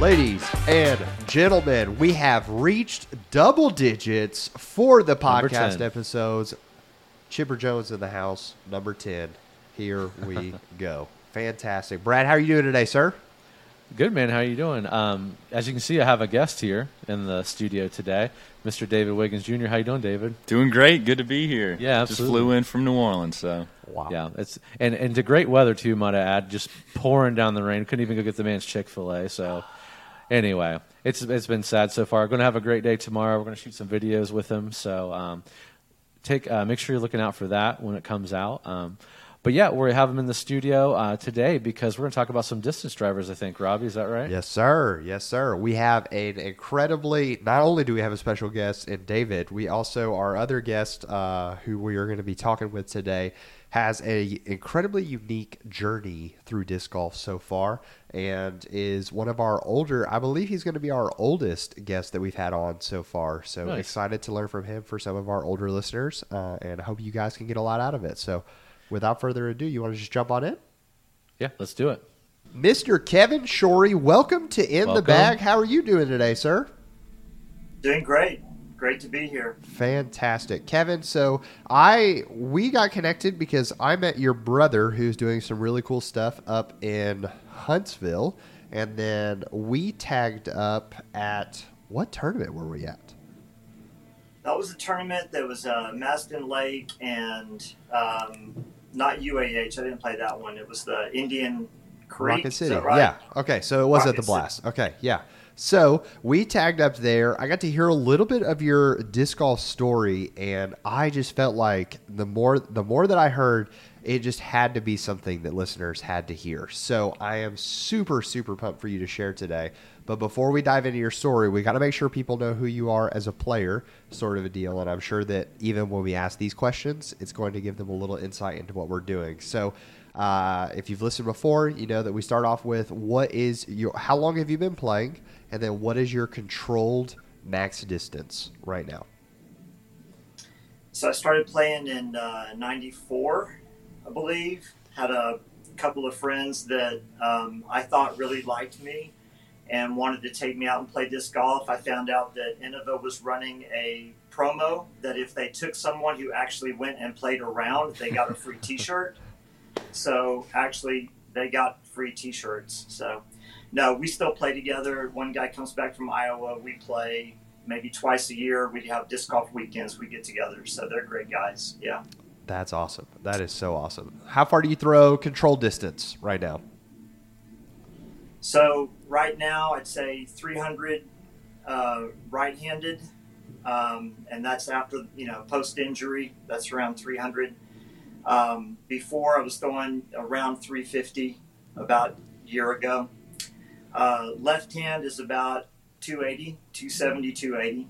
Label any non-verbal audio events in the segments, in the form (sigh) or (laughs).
Ladies and gentlemen, we have reached double digits for the podcast episodes. Chipper Jones in the house, number 10. Here we (laughs) go. Fantastic. Brad, how are you doing today, sir? Good man, how are you doing? Um, as you can see, I have a guest here in the studio today, Mr. David Wiggins Jr. How you doing, David? Doing great. Good to be here. Yeah, Just flew in from New Orleans, so Wow. Yeah, it's and and to great weather too, might I add. Just pouring down the rain. Couldn't even go get the man's Chick Fil A. So anyway, it's it's been sad so far. Going to have a great day tomorrow. We're going to shoot some videos with him. So um, take uh, make sure you're looking out for that when it comes out. Um, but yeah, we have him in the studio uh, today because we're going to talk about some distance drivers. I think Robbie, is that right? Yes, sir. Yes, sir. We have an incredibly. Not only do we have a special guest in David, we also our other guest, uh, who we are going to be talking with today, has a incredibly unique journey through disc golf so far, and is one of our older. I believe he's going to be our oldest guest that we've had on so far. So Nice. excited to learn from him for some of our older listeners, uh, and I hope you guys can get a lot out of it. So, without further ado, you want to just jump on in? Yeah, let's do it. Mr. Kevin Shorey, welcome to In the Bag. How are you doing today, sir? Doing great. Great to be here. Fantastic. Kevin, so I we got connected because I met your brother who's doing some really cool stuff up in Huntsville and then we tagged up at what tournament were we at? That was a tournament that was uh, Mastin Lake and um, not UAH. I didn't play that one. It was the Indian Creek. Rocket City. right? Yeah. Okay. So it was at Rocket the City. blast. Okay. Yeah. So we tagged up there. I got to hear a little bit of your disc golf story, and I just felt like the more the more that I heard, it just had to be something that listeners had to hear. So I am super super pumped for you to share today. But before we dive into your story, we got to make sure people know who you are as a player, sort of a deal. And I'm sure that even when we ask these questions, it's going to give them a little insight into what we're doing. So. Uh, if you've listened before, you know that we start off with what is your how long have you been playing, and then what is your controlled max distance right now? So I started playing in uh, '94, I believe. Had a couple of friends that um, I thought really liked me and wanted to take me out and play disc golf. I found out that Innova was running a promo that if they took someone who actually went and played a round, they got a free (laughs) T-shirt. So actually, they got free T-shirts. So no, we still play together. One guy comes back from Iowa. We play maybe twice a year. We have disc golf weekends. We get together. So they're great guys. Yeah. That's awesome. That is so awesome. How far do you throw control distance right now? So right now, I'd say 300 uh, right-handed, um, and that's after you know post-injury. That's around 300. Um, before I was throwing around 350 about a year ago. Uh, left hand is about 280, 270, 280.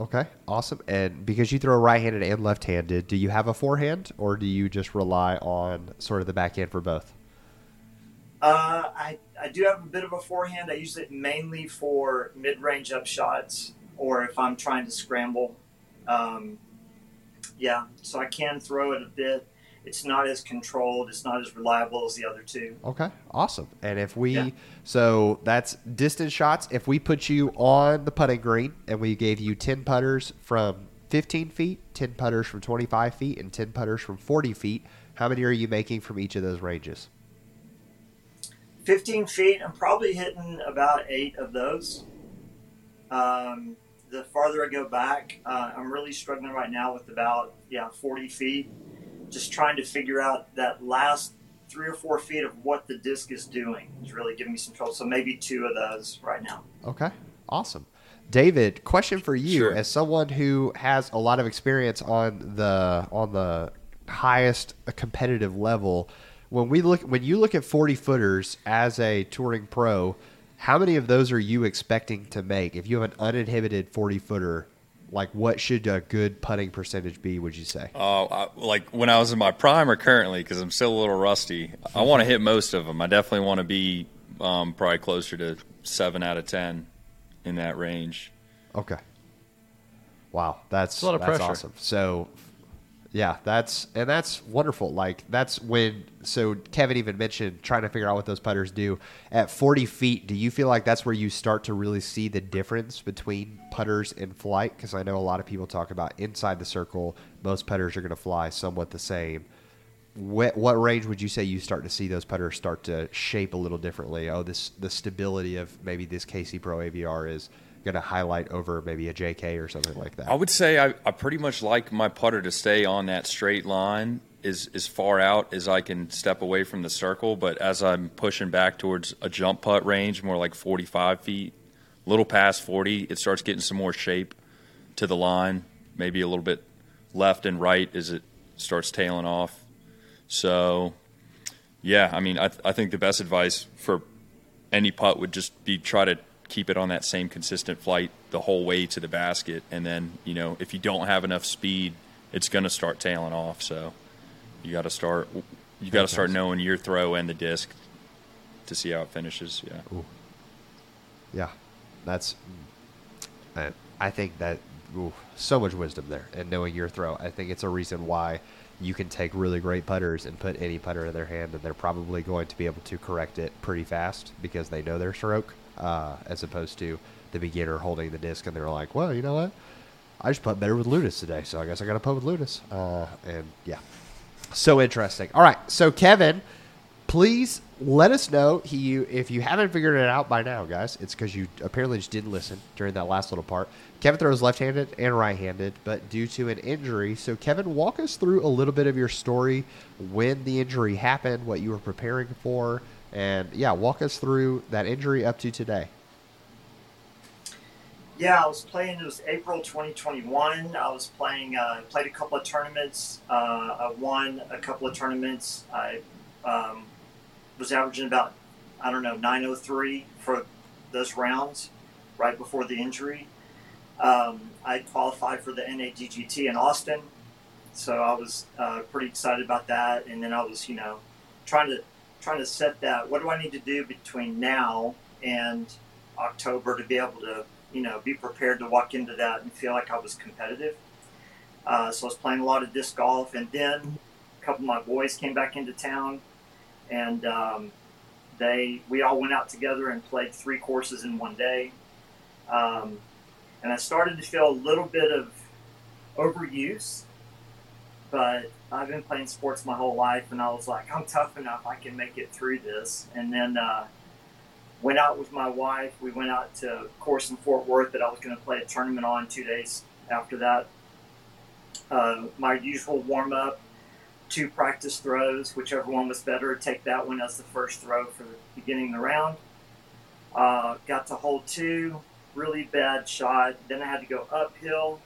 Okay, awesome. And because you throw right-handed and left-handed, do you have a forehand, or do you just rely on sort of the backhand for both? Uh, I, I do have a bit of a forehand. I use it mainly for mid range up shots or if I'm trying to scramble. Um, yeah, so I can throw it a bit. It's not as controlled, it's not as reliable as the other two. Okay, awesome. And if we, Yeah. so that's distance shots. If we put you on the putting green and we gave you 10 putters from 15 feet, 10 putters from 25 feet, and 10 putters from 40 feet, how many are you making from each of those ranges? 15 feet, I'm probably hitting about eight of those. Um, the farther I go back, uh, I'm really struggling right now with about yeah 40 feet. Just trying to figure out that last three or four feet of what the disc is doing is really giving me some trouble. So maybe two of those right now. Okay, awesome. David, question for you Sure. as someone who has a lot of experience on the on the highest competitive level. When we look when you look at 40 footers as a touring pro, how many of those are you expecting to make? If you have an uninhibited 40 footer, like what should a good putting percentage be, would you say? uh, like when I was in my prime or currently, because I'm still a little rusty, I want to hit most of them. I definitely want to be um, probably closer to seven out of ten in that range. Okay. Wow, that's a lot of that's pressure. awesome. So Yeah, that's and that's wonderful. Like that's when so Kevin even mentioned trying to figure out what those putters do at 40 feet. Do you feel like that's where you start to really see the difference between putters and flight? Because I know a lot of people talk about inside the circle, most putters are going to fly somewhat the same. What, what range would you say you start to see those putters start to shape a little differently? Oh, this the stability of maybe this KC Pro Aviar is going to highlight over maybe a JK or something like that? I would say I, I pretty much like my putter to stay on that straight line as, as far out as I can step away from the circle. But as I'm pushing back towards a jump putt range, more like 45 feet, little past 40, it starts getting some more shape to the line, maybe a little bit left and right as it starts tailing off. So, yeah, I mean, I, th- I think the best advice for any putt would just be try to keep it on that same consistent flight the whole way to the basket. And then, you know, if you don't have enough speed, it's going to start tailing off. So you got to start you got to start knowing your throw and the disc to see how it finishes. Yeah. Ooh. Yeah, that's. I, I think that ooh, so much wisdom there, and knowing your throw. I think it's a reason why you can take really great putters and put any putter in their hand, and they're probably going to be able to correct it pretty fast because they know their stroke uh, as opposed to the beginner holding the disc and they're like, well, you know what? I just put better with Ludus today, so I guess I got to put with Ludus. Uh, and yeah, so interesting. All right, so Kevin, please let us know he, if you haven't figured it out by now, guys. It's because you apparently just didn't listen during that last little part. Kevin throws left-handed and right-handed, but due to an injury. So Kevin, walk us through a little bit of your story, when the injury happened, what you were preparing for, and yeah, walk us through that injury up to today. Yeah, I was playing. It was April 2021. I was playing. Uh, played a couple of tournaments. Uh, I won a couple of tournaments. I um, was averaging about I don't know 903 for those rounds right before the injury. Um, I qualified for the NADGT in Austin, so I was uh, pretty excited about that. And then I was, you know, trying to trying to set that. What do I need to do between now and October to be able to, you know, be prepared to walk into that and feel like I was competitive? Uh, so I was playing a lot of disc golf, and then a couple of my boys came back into town, and um, they we all went out together and played three courses in one day. Um, and I started to feel a little bit of overuse but I've been playing sports my whole life, and I was like, I'm tough enough. I can make it through this. And then uh, went out with my wife. We went out to a course in Fort Worth that I was going to play a tournament on two days after that. Uh, my usual warm up, two practice throws, whichever one was better. Take that one as the first throw for the beginning of the round. Uh, got to hole two, really bad shot. Then I had to go uphill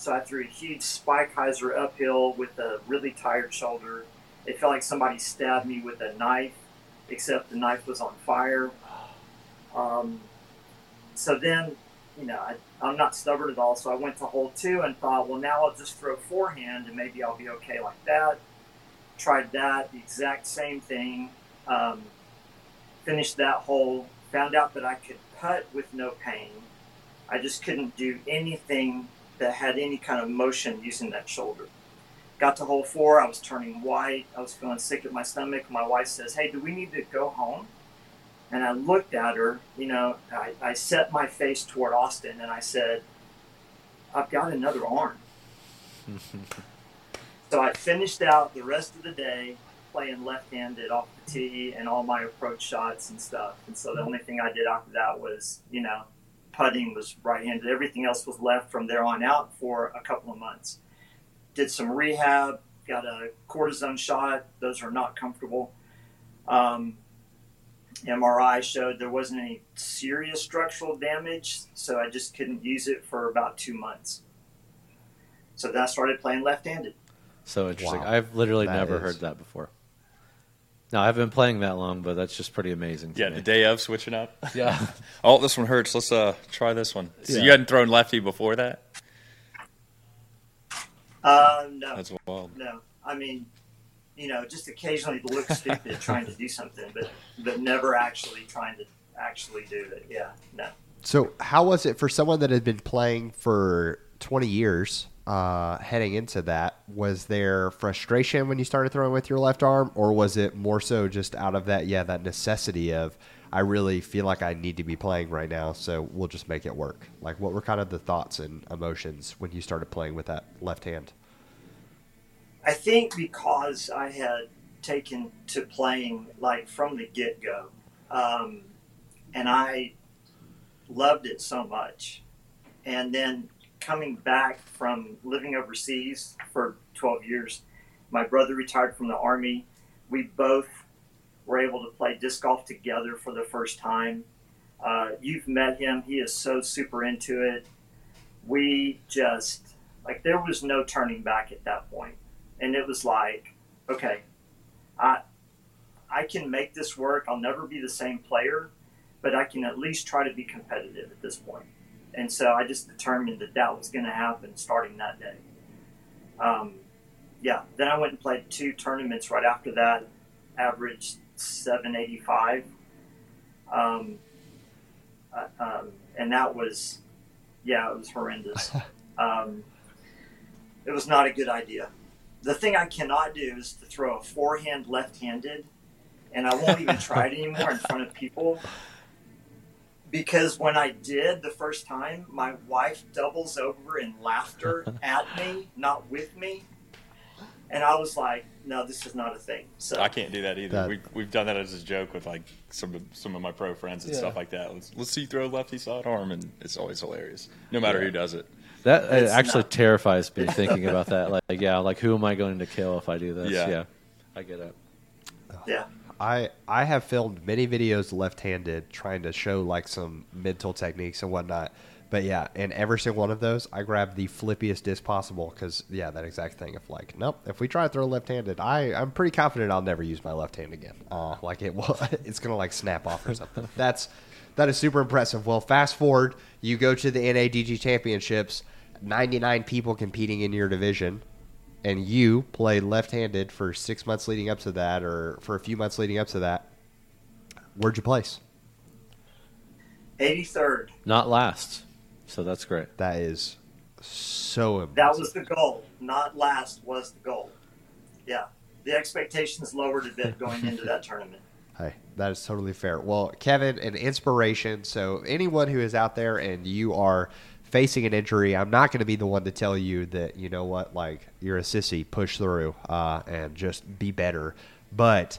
so I threw a huge spike hyzer uphill with a really tired shoulder. It felt like somebody stabbed me with a knife, except the knife was on fire. Um, so then, you know, I, I'm not stubborn at all. So I went to hole two and thought, well, now I'll just throw forehand and maybe I'll be okay like that. Tried that, the exact same thing. Um, finished that hole. Found out that I could putt with no pain. I just couldn't do anything that had any kind of motion using that shoulder. Got to hole four, I was turning white. I was feeling sick at my stomach. My wife says, Hey, do we need to go home? And I looked at her, you know, I, I set my face toward Austin and I said, I've got another arm. (laughs) so I finished out the rest of the day playing left handed off the tee and all my approach shots and stuff. And so the only thing I did after that was, you know, putting was right-handed. Everything else was left from there on out for a couple of months. Did some rehab, got a cortisone shot. Those are not comfortable. Um, MRI showed there wasn't any serious structural damage, so I just couldn't use it for about two months. So then I started playing left-handed. So interesting. Wow. I've literally that never is. heard that before. No, I haven't been playing that long, but that's just pretty amazing. yeah, me. the day of switching up. (laughs) Yeah. (laughs) oh, this one hurts. Let's uh try this one. So yeah. you hadn't thrown lefty before that? Uh, no. That's wild. No, I mean, you know, just occasionally look stupid (laughs) trying to do something, but but never actually trying to actually do it. Yeah, no. So, how was it for someone that had been playing for 20 years? Uh, heading into that, was there frustration when you started throwing with your left arm, or was it more so just out of that, yeah, that necessity of I really feel like I need to be playing right now, so we'll just make it work? Like, what were kind of the thoughts and emotions when you started playing with that left hand? I think because I had taken to playing like from the get go, um, and I loved it so much, and then coming back from living overseas for 12 years, my brother retired from the army. We both were able to play disc golf together for the first time. Uh, you've met him; he is so super into it. We just like there was no turning back at that point and it was like, okay, I I can make this work. I'll never be the same player, but I can at least try to be competitive at this point. And so I just determined that that was going to happen starting that day. Um, yeah, then I went and played two tournaments right after that, averaged 785. Um, uh, um, and that was, yeah, it was horrendous. (laughs) Um, it was not a good idea the thing I cannot do is to throw a forehand left-handed, and I won't even try it anymore in front of people. Because when I did the first time, my wife doubles over in laughter (laughs) at me, not with me. And I was like, no, this is not a thing. So I can't do that either. That- we, we've done that as a joke with like some of, some of my pro friends and Yeah. stuff like that. Let's, let's see throw a lefty side arm, and it's always hilarious, no matter who does it. That uh, It's actually not- terrifies me (laughs) thinking about that. Like, yeah, like who am I going to kill if I do this? Yeah. I get it. yeah. I I have filmed many videos left-handed trying to show like some mental techniques and whatnot. But yeah, in every single one of those, I grab the flippiest disc possible because yeah, that exact thing. If like, nope, if we try to throw left-handed, I I'm pretty confident I'll never use my left hand again. Uh, like it will, (laughs) it's gonna like snap off or something. (laughs) That's that is super impressive. Well, fast forward, you go to the NADG Championships, 99 people competing in your division and you played left-handed for six months leading up to that, or for a few months leading up to that, where'd you place? 83rd. Not last. So that's great. That is so impressive. That was the goal. Not last was the goal. Yeah. The expectations lowered a bit going into that tournament. (laughs) Hey, that is totally fair. Well, Kevin, an inspiration. So anyone who is out there and you are facing an injury, I'm not going to be the one to tell you that you know what, like you're a sissy, push through, uh, and just be better. But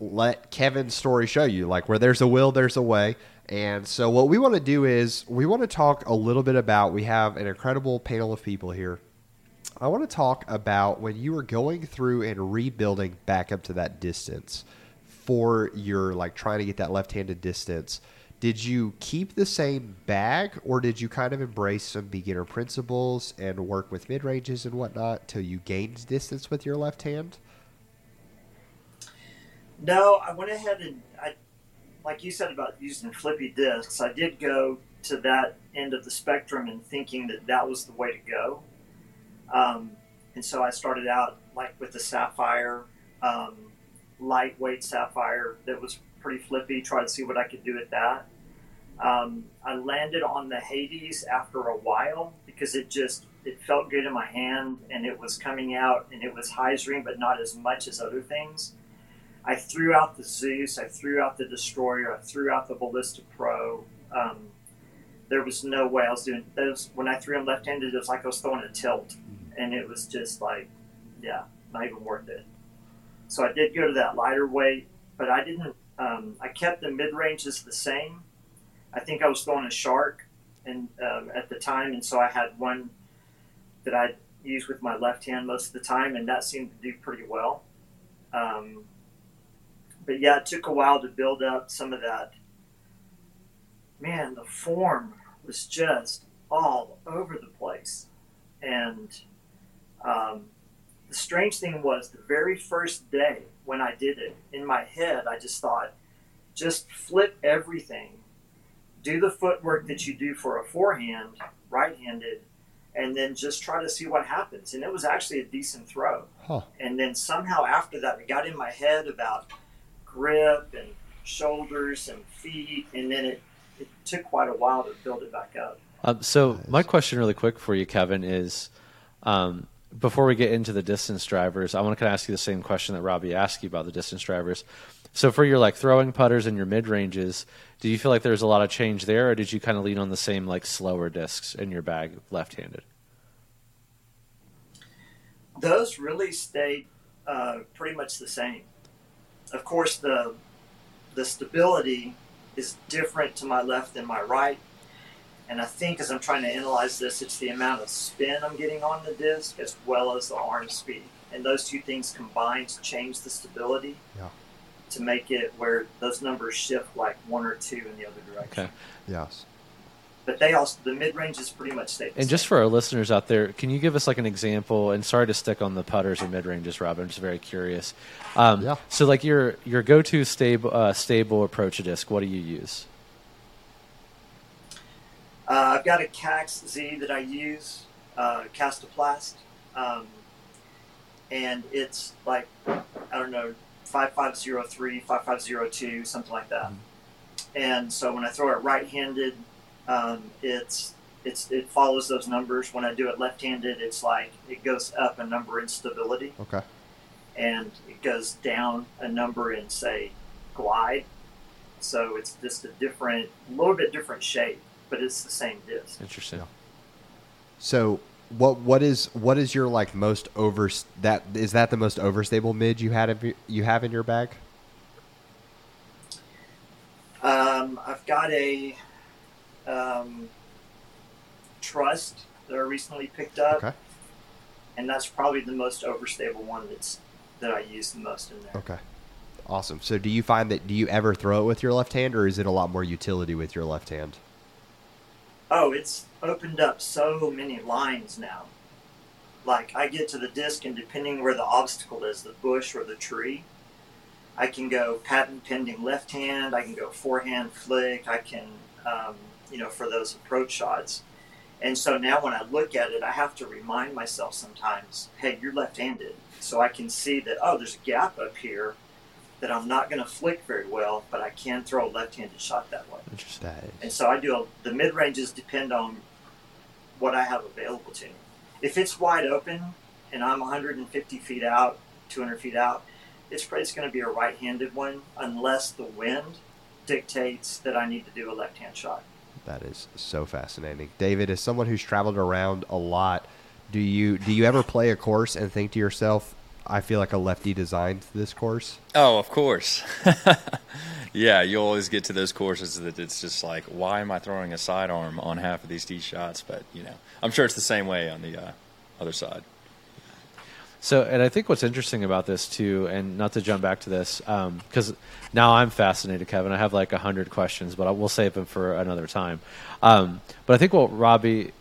let Kevin's story show you, like where there's a will, there's a way. And so what we want to do is we want to talk a little bit about. We have an incredible panel of people here. I want to talk about when you were going through and rebuilding back up to that distance for your like trying to get that left-handed distance. Did you keep the same bag, or did you kind of embrace some beginner principles and work with mid ranges and whatnot till you gained distance with your left hand? No, I went ahead and I, like you said about using flippy discs, I did go to that end of the spectrum and thinking that that was the way to go. Um, and so I started out like with the Sapphire, um, lightweight Sapphire that was pretty flippy. Tried to see what I could do with that. Um, I landed on the Hades after a while because it just it felt good in my hand and it was coming out and it was hyzering, but not as much as other things. I threw out the Zeus, I threw out the Destroyer, I threw out the Ballista Pro. Um, there was no way I was doing those. When I threw them left-handed, it was like I was throwing a tilt, and it was just like, yeah, not even worth it. So I did go to that lighter weight, but I didn't. Um, I kept the mid ranges the same. I think I was throwing a shark, and um, at the time, and so I had one that I used with my left hand most of the time, and that seemed to do pretty well. Um, but yeah, it took a while to build up some of that. Man, the form was just all over the place. And um, the strange thing was the very first day when I did it, in my head, I just thought, just flip everything. Do the footwork that you do for a forehand, right handed, and then just try to see what happens. And it was actually a decent throw. Huh. And then somehow after that, it got in my head about grip and shoulders and feet, and then it, it took quite a while to build it back up. Um, so my question, really quick for you, Kevin, is Um, before we get into the distance drivers, I want to kind of ask you the same question that Robbie asked you about the distance drivers. So for your like throwing putters and your mid ranges, do you feel like there's a lot of change there, or did you kind of lean on the same like slower discs in your bag left-handed? Those really stayed uh, pretty much the same. Of course, the the stability is different to my left than my right. And I think as I'm trying to analyze this, it's the amount of spin I'm getting on the disc as well as the arm speed. And those two things combined change the stability Yeah. to make it where those numbers shift like one or two in the other direction. Okay. Yes. But they also, the mid range is pretty much stayed the And just for our listeners out there, can you give us like an example? And sorry to stick on the putters and mid ranges, Rob. I'm just very curious. Um, Yeah. So, like your your go to stable uh, stable approach to disc, what do you use? Uh, I've got a Kaxe Z that I use, uh, Kastaplast, um, and it's like I don't know, five five zero three, five five zero two, something like that. And so when I throw it right-handed, um, it's it's it follows those numbers. When I do it left-handed, it's like it goes up a number in stability, Okay. and it goes down a number in say glide. So it's just a different, a little bit different shape, but it's the same disc. Interesting. So what what is what is your like most over that is that the most overstable mid you had of you have in your bag? Um, I've got a um, trust that I recently picked up, Okay. and that's probably the most overstable one that's that I use the most in there. Okay. Awesome. So do you find that do you ever throw it with your left hand or is it a lot more utility with your left hand? Oh, it's opened up so many lines now. Like I get to the disc, and depending where the obstacle is, the bush or the tree, I can go patent pending left hand. I can go forehand flick. I can, um, you know, for those approach shots. And so now when I look at it, I have to remind myself sometimes, hey, you're left-handed, so I can see that oh, there's a gap up here that I'm not going to flick very well, but I can throw a left-handed shot that way. Interesting. And so I do a, the mid ranges depend on what I have available to me. If it's wide open and I'm 150 feet out, 200 feet out, it's probably going to be a right-handed one unless the wind dictates that I need to do a left-hand shot. that is so fascinating. David, as someone who's traveled around a lot, do you do you ever play a course and think to yourself, I feel like a lefty designed this course? Oh, of course. (laughs) yeah, you always get to those courses that it's just like, why am I throwing a sidearm on half of these tee shots? But you know, I'm sure it's the same way on the uh, other side. So, and I think what's interesting about this too, and not to jump back to this, because now I'm fascinated, Kevin. I have like a hundred questions, but I will save them for another time. Um, but I think what Robbie,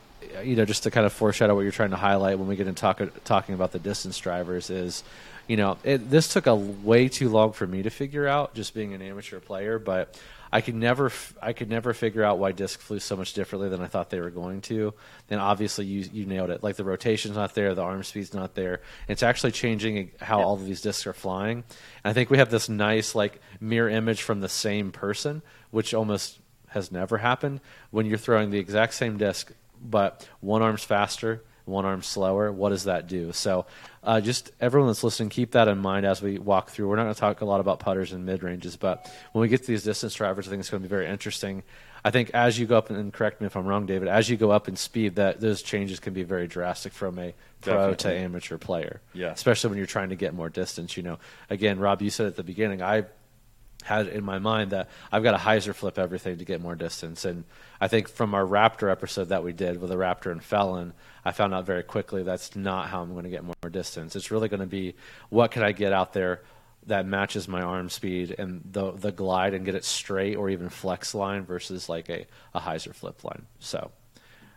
you know, just to kind of foreshadow what you're trying to highlight when we get into talk, talking about the distance drivers is, you know, it, this took a way too long for me to figure out, just being an amateur player, but. I could never, I could never figure out why disc flew so much differently than I thought they were going to. Then obviously you you nailed it. Like the rotation's not there, the arm speed's not there. It's actually changing how all of these discs are flying. And I think we have this nice like mirror image from the same person, which almost has never happened when you're throwing the exact same disc, but one arm's faster, one arm's slower. What does that do? So, uh, just everyone that's listening, keep that in mind as we walk through. We're not going to talk a lot about putters and mid ranges, but when we get to these distance drivers, I think it's going to be very interesting. I think as you go up, and correct me if I'm wrong, David, as you go up in speed, that those changes can be very drastic from a pro to amateur player. Yeah. especially when you're trying to get more distance. You know, again, Rob, you said at the beginning, I had in my mind that I've got to hyzer flip everything to get more distance. And I think from our Raptor episode that we did with the Raptor and Felon, I found out very quickly that's not how I'm going to get more distance. It's really going to be what can I get out there that matches my arm speed and the the glide and get it straight or even flex line versus like a, a hyzer flip line. So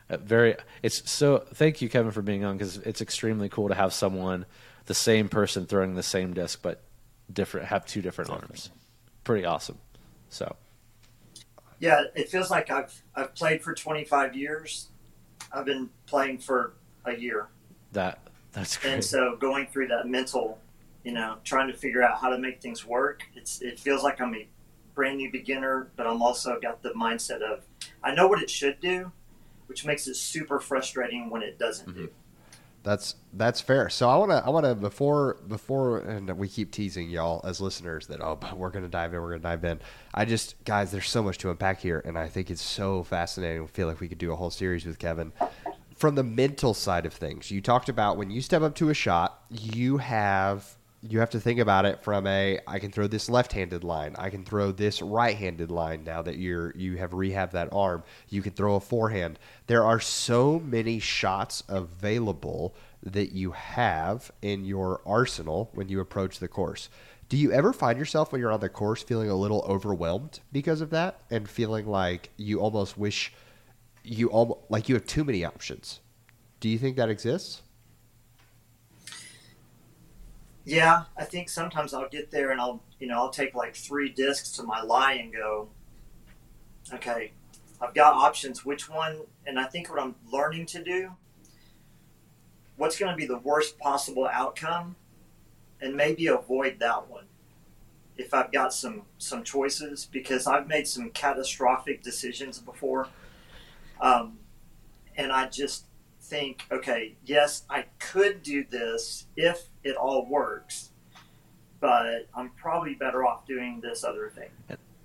uh, very it's so thank you Kevin for being on because it's extremely cool to have someone the same person throwing the same disc but different have two different arms pretty awesome. So. Yeah, it feels like I've I've played for 25 years. I've been playing for a year. that that's great. and so going through that mental you know trying to figure out how to make things work it's it feels like i'm a brand new beginner but i'm also got the mindset of i know what it should do which makes it super frustrating when it doesn't mm-hmm. do That's that's fair. So I want to I want to before before and we keep teasing y'all as listeners that oh but we're gonna dive in we're gonna dive in. I just guys there's so much to unpack here and I think it's so fascinating. I feel like we could do a whole series with Kevin. From the mental side of things, you talked about when you step up to a shot, you have you have to think about it from a I can throw this left-handed line, I can throw this right-handed line now that you're you have rehabbed that arm. You can throw a forehand. There are so many shots available that you have in your arsenal when you approach the course. Do you ever find yourself when you're on the course feeling a little overwhelmed because of that and feeling like you almost wish you almost like you have too many options? Do you think that exists? Yeah, I think sometimes I'll get there and I'll, you know, I'll take like three discs to my lie and go, okay, I've got options. Which one? And I think what I'm learning to do, what's going to be the worst possible outcome, and maybe avoid that one if I've got some some choices because I've made some catastrophic decisions before, um, and I just think, okay, yes, I could do this if it all works, but I'm probably better off doing this other thing.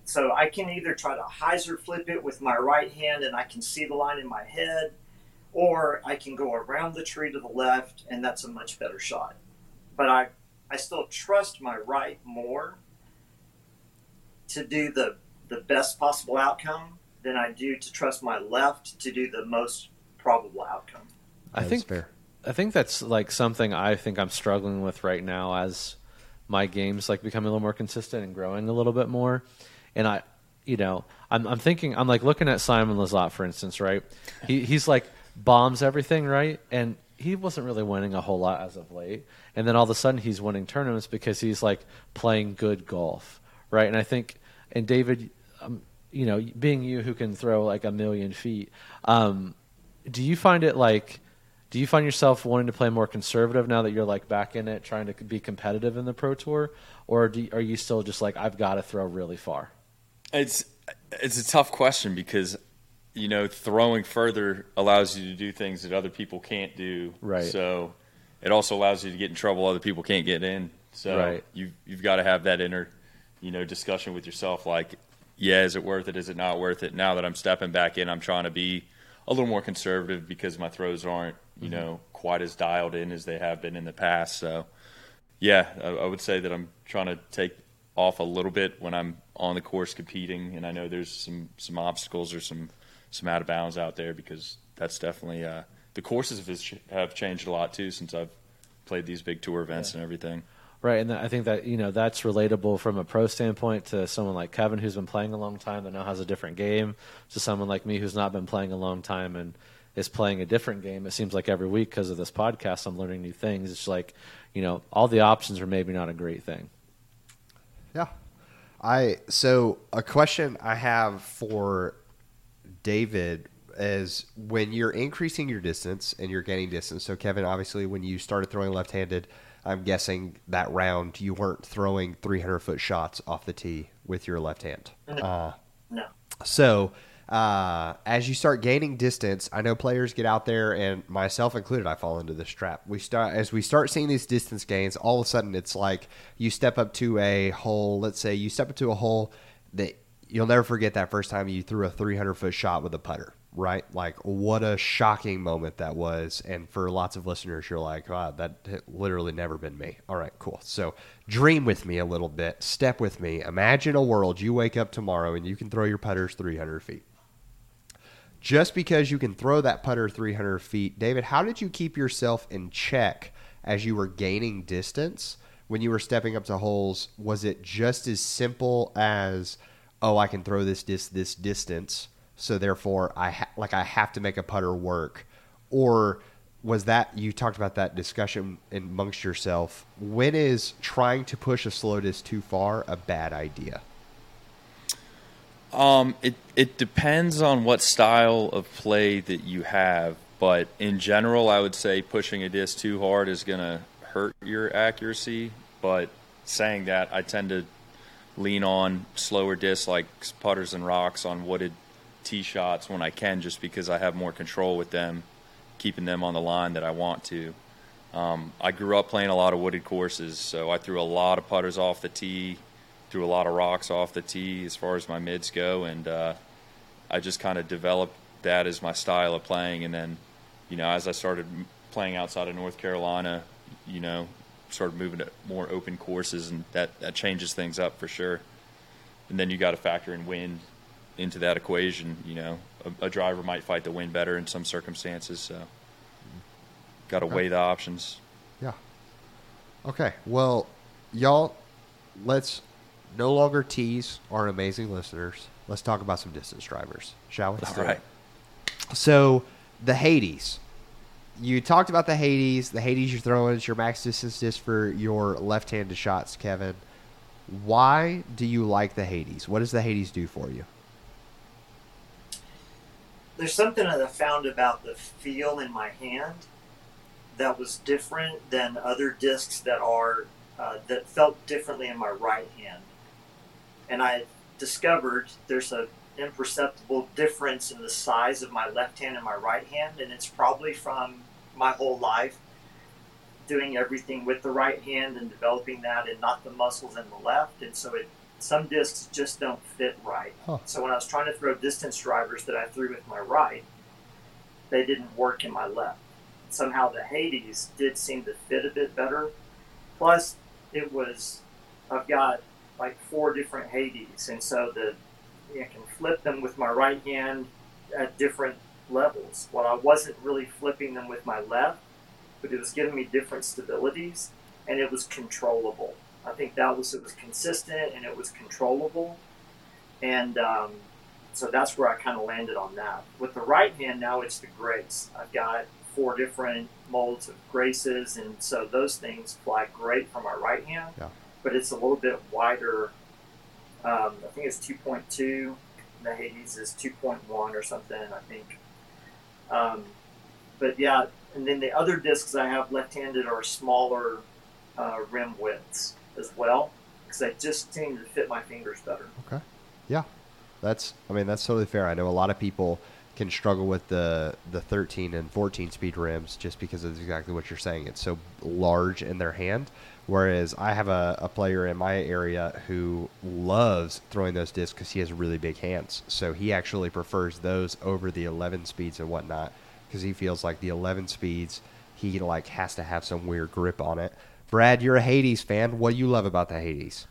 So I can either try to hyzer flip it with my right hand and I can see the line in my head, or I can go around the tree to the left and that's a much better shot. But I, I still trust my right more to do the, the best possible outcome than I do to trust my left to do the most probable outcome. I think fair. I think that's like something I think I'm struggling with right now as my games like becoming a little more consistent and growing a little bit more. And I, you know, I'm, I'm thinking I'm like looking at Simon Lizotte for instance, right? He he's like bombs everything, right? And he wasn't really winning a whole lot as of late. And then all of a sudden he's winning tournaments because he's like playing good golf, right? And I think and David, um, you know, being you who can throw like a million feet, um, do you find it like do you find yourself wanting to play more conservative now that you're like back in it trying to be competitive in the pro tour or do, are you still just like i've got to throw really far It's it's a tough question because you know throwing further allows you to do things that other people can't do. Right. So it also allows you to get in trouble other people can't get in. So Right. you you've got to have that inner you know discussion with yourself like yeah is it worth it is it not worth it now that I'm stepping back in I'm trying to be a little more conservative because my throws aren't you know quite as dialed in as they have been in the past. So yeah, I, I would say that I'm trying to take off a little bit when I'm on the course competing, and I know there's some some obstacles or some some out of bounds out there because that's definitely uh, the courses have, have changed a lot too since I've played these big tour events and everything. right and i think that you know that's relatable from a pro standpoint to someone like kevin who's been playing a long time that now has a different game to someone like me who's not been playing a long time and is playing a different game it seems like every week because of this podcast i'm learning new things it's like you know all the options are maybe not a great thing Yeah. I so a question I have for David is when you're increasing your distance and you're gaining distance. So Kevin, obviously when you started throwing left-handed, I'm guessing that round you weren't throwing 300 foot shots off the tee with your left hand. Uh, No. so, uh, as you start gaining distance, I know players get out there, and myself included, I fall into this trap. We start as we start seeing these distance gains. All of a sudden, it's like you step up to a hole. Let's say you step up to a hole that you'll never forget that first time you threw a 300 foot shot with a putter. Right, like what a shocking moment that was, and for lots of listeners, you're like, "Wow, that literally never been me." All right, cool. So, dream with me a little bit, step with me. Imagine a world you wake up tomorrow and you can throw your putters 300 feet just because you can throw that putter 300 feet, David, how did you keep yourself in check as you were gaining distance when you were stepping up to holes? Was it just as simple as, oh, I can throw this dis- this distance, so therefore I ha- like I have to make a putter work, or was that you talked about that discussion amongst yourself? When is trying to push a slow disc too far a bad idea? Um, it it depends on what style of play that you have, but in general, I would say pushing a disc too hard is going to hurt your accuracy. But saying that, I tend to lean on slower discs like putters and rocks on wooded tee shots when I can, just because I have more control with them, keeping them on the line that I want to. Um, I grew up playing a lot of wooded courses, so I threw a lot of putters off the tee, threw a lot of rocks off the tee as far as my mids go, and uh, I just kind of developed that as my style of playing. And then, you know, as I started playing outside of North Carolina, you know, started moving to more open courses, and that, that changes things up for sure. And then you got to factor in wind into that equation. You know, a, a, driver might fight the wind better in some circumstances, so got to okay. weigh the options. Yeah. Okay. Well, y'all, let's no longer tease our amazing listeners. Let's talk about some distance drivers, shall we? All right. So the Hades you talked about the Hades. The Hades you're throwing is your max distance disc for your left-handed shots, Kevin. Why do you like the Hades? What does the Hades do for you? There's something that I found about the feel in my hand that was different than other discs that are uh, that felt differently in my right hand, and I discovered there's a imperceptible difference in the size of my left hand and my right hand, and it's probably from my whole life doing everything with the right hand and developing that and not the muscles in the left. And so it some discs just don't fit right. Huh. So when I was trying to throw distance drivers that I threw with my right, they didn't work in my left. Somehow the Hades did seem to fit a bit better. Plus, it was I've got like four different Hades, and so the I can flip them with my right hand at different levels. While I wasn't really flipping them with my left, but it was giving me different stabilities and it was controllable. I think that was it was consistent and it was controllable, and um, so that's where I kind of landed on that. With the right hand now, it's the grace. I've got four different molds of graces, and so those things fly great for my right hand. Yeah. But it's a little bit wider um, I think it's 2.2. The Hades is 2.1 or something, I think. Um, but yeah, and then the other discs I have left-handed are smaller uh, rim widths as well because they just seem to fit my fingers better. Okay. Yeah, that's. I mean, that's totally fair. I know a lot of people can struggle with the the 13 and 14 speed rims just because of exactly what you're saying. It's so large in their hand. Whereas I have a, a player in my area who loves throwing those discs because he has really big hands. So he actually prefers those over the 11 speeds and whatnot because he feels like the 11 speeds he like has to have some weird grip on it. Brad, you're a Hades fan. What do you love about the Hades?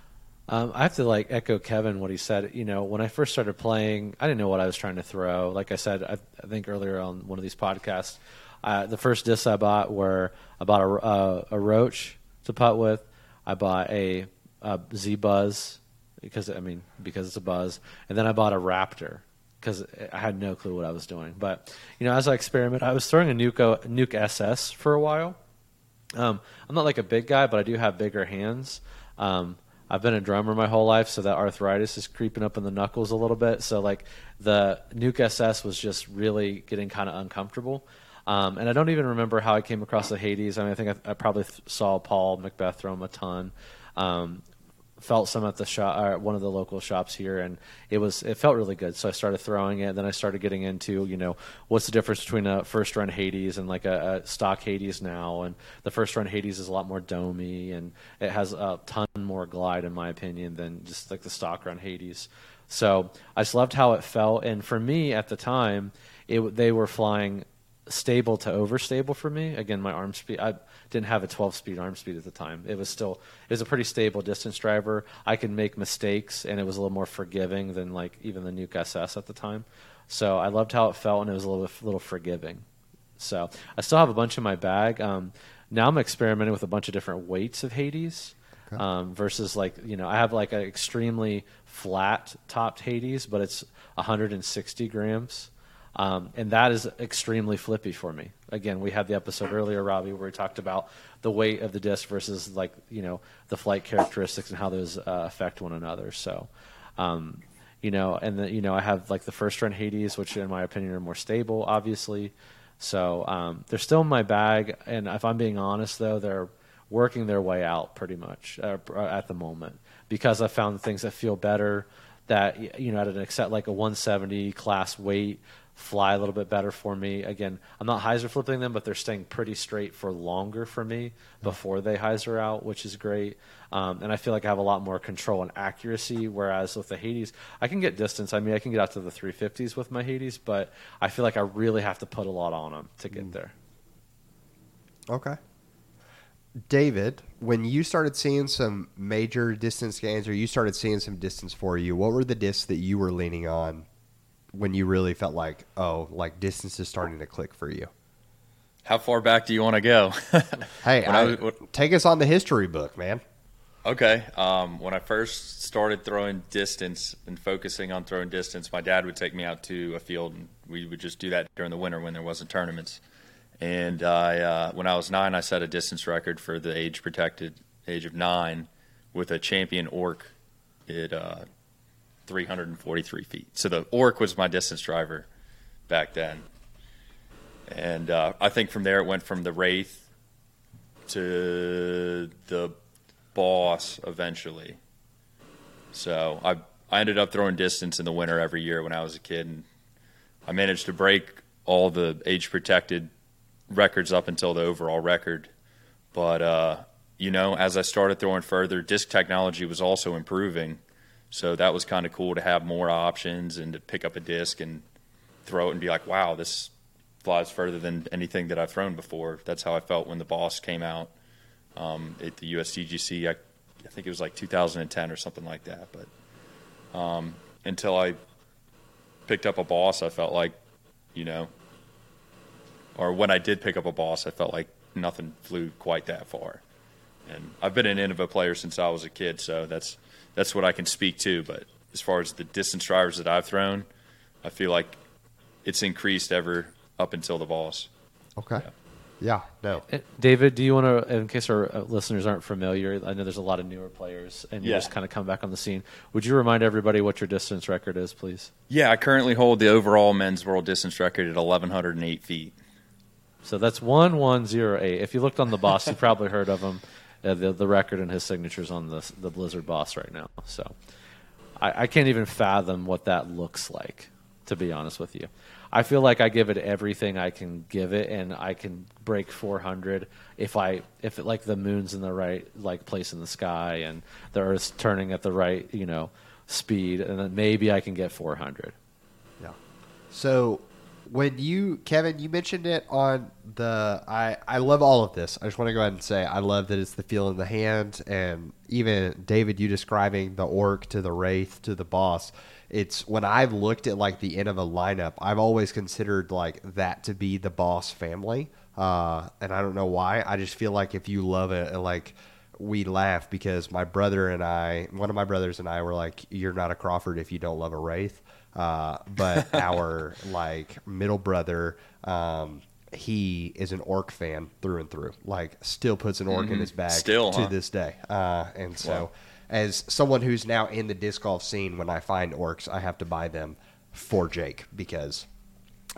Um, I have to like echo Kevin what he said. You know, when I first started playing, I didn't know what I was trying to throw. Like I said, I, I think earlier on one of these podcasts, uh, the first discs I bought were I bought a, uh, a roach to putt with. I bought a, a Z Buzz because I mean because it's a buzz, and then I bought a Raptor because I had no clue what I was doing. But you know, as I experiment, I was throwing a Nuke Nuke SS for a while. Um, I'm not like a big guy, but I do have bigger hands. Um, I've been a drummer my whole life, so that arthritis is creeping up in the knuckles a little bit. So like the Nuke SS was just really getting kind of uncomfortable. Um, and I don't even remember how I came across the Hades. I mean, I think I, I probably th- saw Paul McBeth throw them a ton. Um, felt some at the shop, uh, one of the local shops here, and it was it felt really good. So I started throwing it. Then I started getting into you know what's the difference between a first run Hades and like a, a stock Hades now. And the first run Hades is a lot more domey, and it has a ton more glide in my opinion than just like the stock run Hades. So I just loved how it felt, and for me at the time, it they were flying stable to overstable for me. Again, my arm speed, I didn't have a 12 speed arm speed at the time. It was still, it was a pretty stable distance driver. I could make mistakes and it was a little more forgiving than like even the Nuke SS at the time. So I loved how it felt and it was a little, little forgiving. So I still have a bunch in my bag. Um, now I'm experimenting with a bunch of different weights of Hades. Okay. Um, versus like you know I have like an extremely flat topped Hades, but it's 160 grams. Um, and that is extremely flippy for me. Again, we had the episode earlier, Robbie, where we talked about the weight of the disc versus like you know the flight characteristics and how those uh, affect one another. So, um, you know, and the, you know, I have like the first run Hades, which in my opinion are more stable, obviously. So um, they're still in my bag, and if I'm being honest, though, they're working their way out pretty much uh, at the moment because I found things that feel better. That you know, at an except like a 170 class weight fly a little bit better for me. Again, I'm not hyzer flipping them, but they're staying pretty straight for longer for me before they hyzer out, which is great. Um, and I feel like I have a lot more control and accuracy. Whereas with the Hades, I can get distance. I mean, I can get out to the 350s with my Hades, but I feel like I really have to put a lot on them to get there. Okay. David, when you started seeing some major distance gains or you started seeing some distance for you, what were the discs that you were leaning on when you really felt like, oh, like distance is starting to click for you? How far back do you want to go? (laughs) hey, I, I, take us on the history book, man. Okay. Um, when I first started throwing distance and focusing on throwing distance, my dad would take me out to a field, and we would just do that during the winter when there wasn't tournaments. And I, uh, when I was nine, I set a distance record for the age protected age of nine with a champion orc at uh, 343 feet. So the Orc was my distance driver back then. And uh, I think from there it went from the Wraith to the Boss eventually. So I I ended up throwing distance in the winter every year when I was a kid, and I managed to break all the age protected records up until the overall record. But uh, you know, as I started throwing further, disc technology was also improving so that was kind of cool to have more options and to pick up a disc and throw it and be like, wow, this flies further than anything that I've thrown before. That's how I felt when the Boss came out um, at the USDGC. I, I, think it was like 2010 or something like that. But um, until I picked up a Boss, I felt like, you know, or when I did pick up a Boss, I felt like nothing flew quite that far. And I've been an Innova player since I was a kid, so that's that's what I can speak to. But as far as the distance drivers that I've thrown, I feel like it's increased ever up until the Boss. Okay. Yeah. Yeah, no. Uh, David, do you want to, in case our uh, listeners aren't familiar, I know there's a lot of newer players and you yeah. just kind of come back on the scene. Would you remind everybody what your distance record is, please? Yeah, I currently hold the overall men's world distance record at 1,108 feet. So that's 1108. If you looked on the boss, you probably heard of him uh, the the record and his signatures on the the Blizzard boss right now. So I, I can't even fathom what that looks like. To be honest with you, I feel like I give it everything I can give it, and I can break 400 if I if it, like the moon's in the right like place in the sky and the Earth's turning at the right you know speed, and then maybe I can get 400. Yeah. So when you Kevin, you mentioned it on the I I love all of this. I just want to go ahead and say I love that it's the feel in the hand and even David you describing the orc to the wraith to the boss. It's when I've looked at like the end of a lineup, I've always considered like that to be the boss family. Uh, and I don't know why. I just feel like if you love it, like we laugh because my brother and I, one of my brothers and I, were like, "You're not a Crawford if you don't love a Wraith." Uh, but (laughs) our like middle brother, um, he is an orc fan through and through. Like, still puts an orc mm-hmm. in his bag still, to huh? this day. Uh, and so, wow. as someone who's now in the disc golf scene, when I find orcs, I have to buy them for Jake because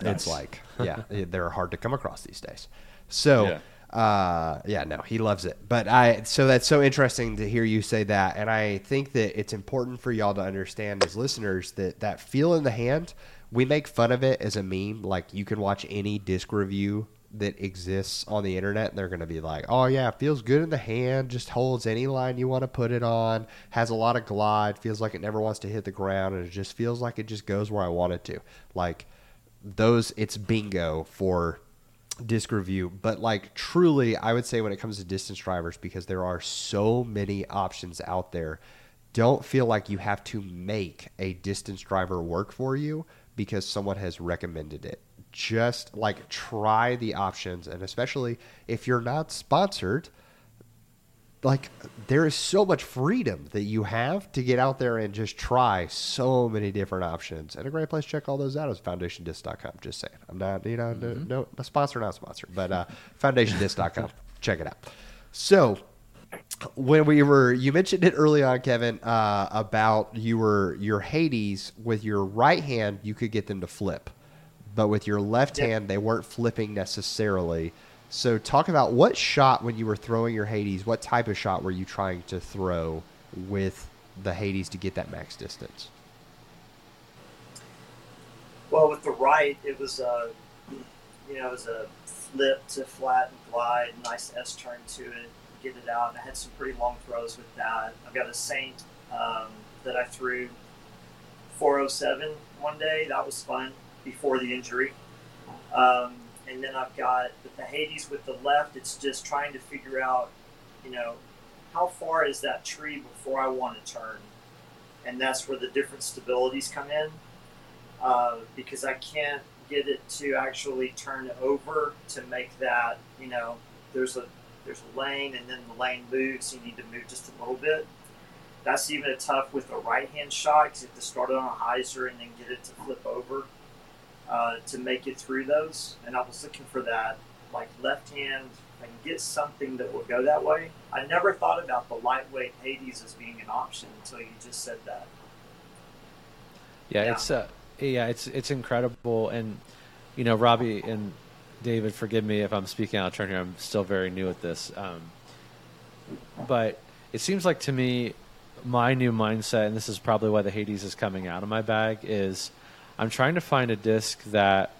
nice. it's like, (laughs) yeah, they're hard to come across these days. So. Yeah uh, yeah, no, he loves it. But I, so that's so interesting to hear you say that, and I think that it's important for y'all to understand as listeners that that feel in the hand. We make fun of it as a meme. Like you can watch any disc review that exists on the internet, and they're going to be like, "Oh yeah, feels good in the hand. Just holds any line you want to put it on. Has a lot of glide. Feels like it never wants to hit the ground, and it just feels like it just goes where I want it to." Like those, it's bingo for disc review, but like truly, I would say when it comes to distance drivers, because there are so many options out there, don't feel like you have to make a distance driver work for you because someone has recommended it. Just like try the options, and especially if you're not sponsored, like there is so much freedom that you have to get out there and just try so many different options. And a great place to check all those out is foundationdisc.com. Just saying. I'm not, you know, mm-hmm. no, no sponsor, not sponsor, but uh, foundationdisc.com. (laughs) check it out. So when we were, you mentioned it early on, Kevin, uh, about you were your Hades with your right hand, you could get them to flip, but with your left yep. hand, they weren't flipping necessarily. So talk about what shot when you were throwing your Hades, what type of shot were you trying to throw with the Hades to get that max distance? Well, with the right, it was a, you know, it was a flip to flat and glide, nice S turn to it, get it out. I had some pretty long throws with that. I've got a Saint um, that I threw 407 one day. That was fun before the injury. Um, and then I've got the Hades with the left. It's just trying to figure out, you know, how far is that tree before I want to turn, and that's where the different stabilities come in. Uh, because I can't get it to actually turn over to make that, you know, there's a there's a lane and then the lane moves. You need to move just a little bit. That's even a tough with a right hand shot because you have to start it on a hyzer and then get it to flip over uh, to make it through those. And I was looking for that, like left hand. I can get something that will go that way. I never thought about the lightweight Hades as being an option until you just said that. Yeah, yeah. it's uh, yeah, it's it's incredible, and you know, Robbie and David, forgive me if I'm speaking out of turn here. I'm still very new at this, um, but it seems like to me, my new mindset, and this is probably why the Hades is coming out of my bag, is I'm trying to find a disc that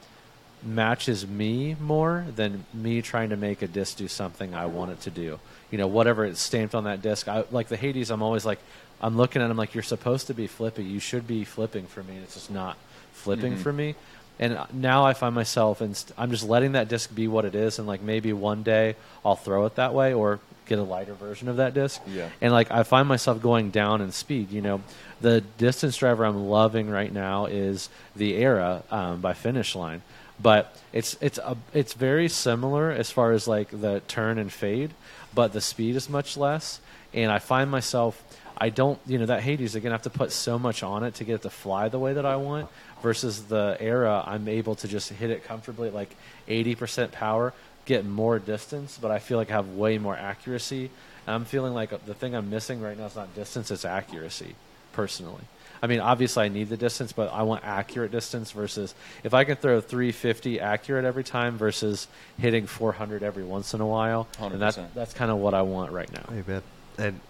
matches me more than me trying to make a disc do something I want it to do. You know, whatever it's stamped on that disc. I, like the Hades, I'm always like, I'm looking at them like, you're supposed to be flipping. You should be flipping for me. It's just not flipping mm-hmm. for me. And now I find myself, and st- I'm just letting that disc be what it is. And like maybe one day I'll throw it that way or get a lighter version of that disc. Yeah. And like I find myself going down in speed. You know, the distance driver I'm loving right now is the Era um, by Finish Line, but it's it's a, it's very similar as far as like the turn and fade, but the speed is much less. And I find myself. I don't, you know, that Hades again. I have to put so much on it to get it to fly the way that I want. Versus the Era, I'm able to just hit it comfortably at like 80% power, get more distance, but I feel like I have way more accuracy. I'm feeling like the thing I'm missing right now is not distance; it's accuracy personally. I mean, obviously, I need the distance, but I want accurate distance versus if I can throw 350 accurate every time versus hitting 400 every once in a while. 100%. And that's that's kind of what I want right now. Amen. And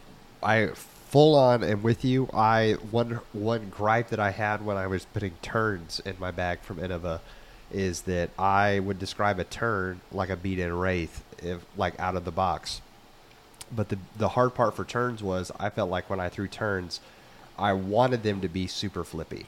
I full on am with you. I one one gripe that I had when I was putting Terns in my bag from Innova is that I would describe a Tern like a beat in wraith, if like out of the box. But the the hard part for Terns was I felt like when I threw Terns I wanted them to be super flippy.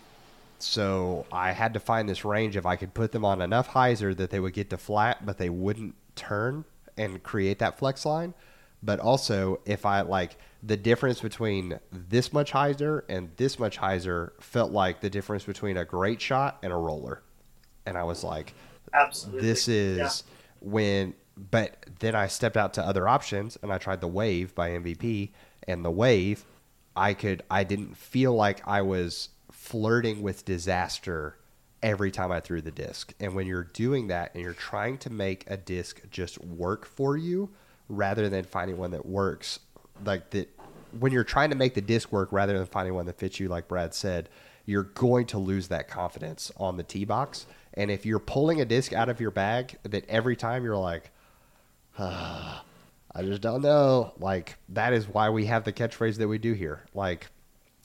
So I had to find this range if I could put them on enough hyzer that they would get to flat, but they wouldn't turn and create that flex line. But also, if I like the difference between this much hyzer and this much hyzer felt like the difference between a great shot and a roller. And I was like, Absolutely. This is yeah. when, but then I stepped out to other options and I tried the wave by MVP, and the wave I could I didn't feel like I was flirting with disaster every time I threw the disc. And when you're doing that and you're trying to make a disc just work for you rather than finding one that works like that when you're trying to make the disc work rather than finding one that fits you like Brad said, you're going to lose that confidence on the tee box. And if you're pulling a disc out of your bag that every time you're like, (sighs) ah, I just don't know. Like that is why we have the catchphrase that we do here. Like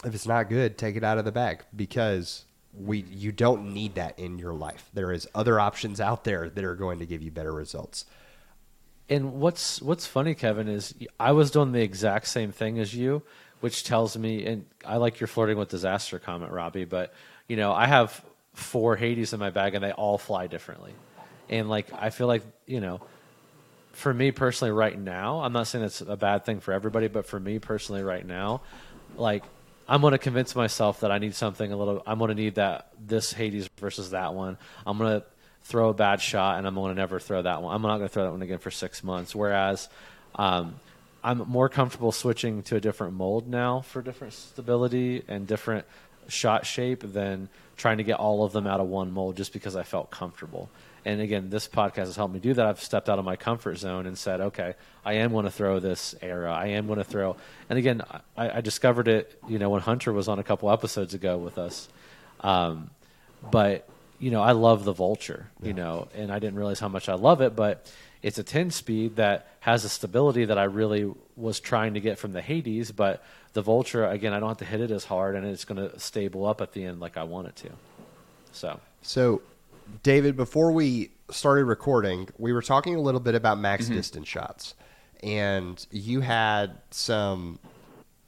if it's not good, take it out of the bag because we you don't need that in your life. There is other options out there that are going to give you better results. And what's what's funny, Kevin, is I was doing the exact same thing as you, which tells me, and I like your flirting with disaster comment, Robbie, but you know, I have four Hades in my bag and they all fly differently. And like I feel like, you know, for me personally right now, I'm not saying it's a bad thing for everybody, but for me personally right now, like I'm going to convince myself that I need something a little. I'm going to need that this Hades versus that one. I'm going to throw a bad shot, and I'm going to never throw that one. I'm not going to throw that one again for six months. Whereas um, I'm more comfortable switching to a different mold now for different stability and different shot shape than trying to get all of them out of one mold just because I felt comfortable. And again, this podcast has helped me do that. I've stepped out of my comfort zone and said, okay, I am going to throw this era. I am going to throw. And again, I, I, discovered it, you know, when Hunter was on a couple episodes ago with us. Um, but you know, I love the Vulture, yeah. you know, and I didn't realize how much I love it, but it's a 10 speed that has a stability that I really was trying to get from the Hades, but the Vulture, again, I don't have to hit it as hard and it's going to stable up at the end like I want it to. So So, David, before we started recording, we were talking a little bit about max distance shots, and you had some.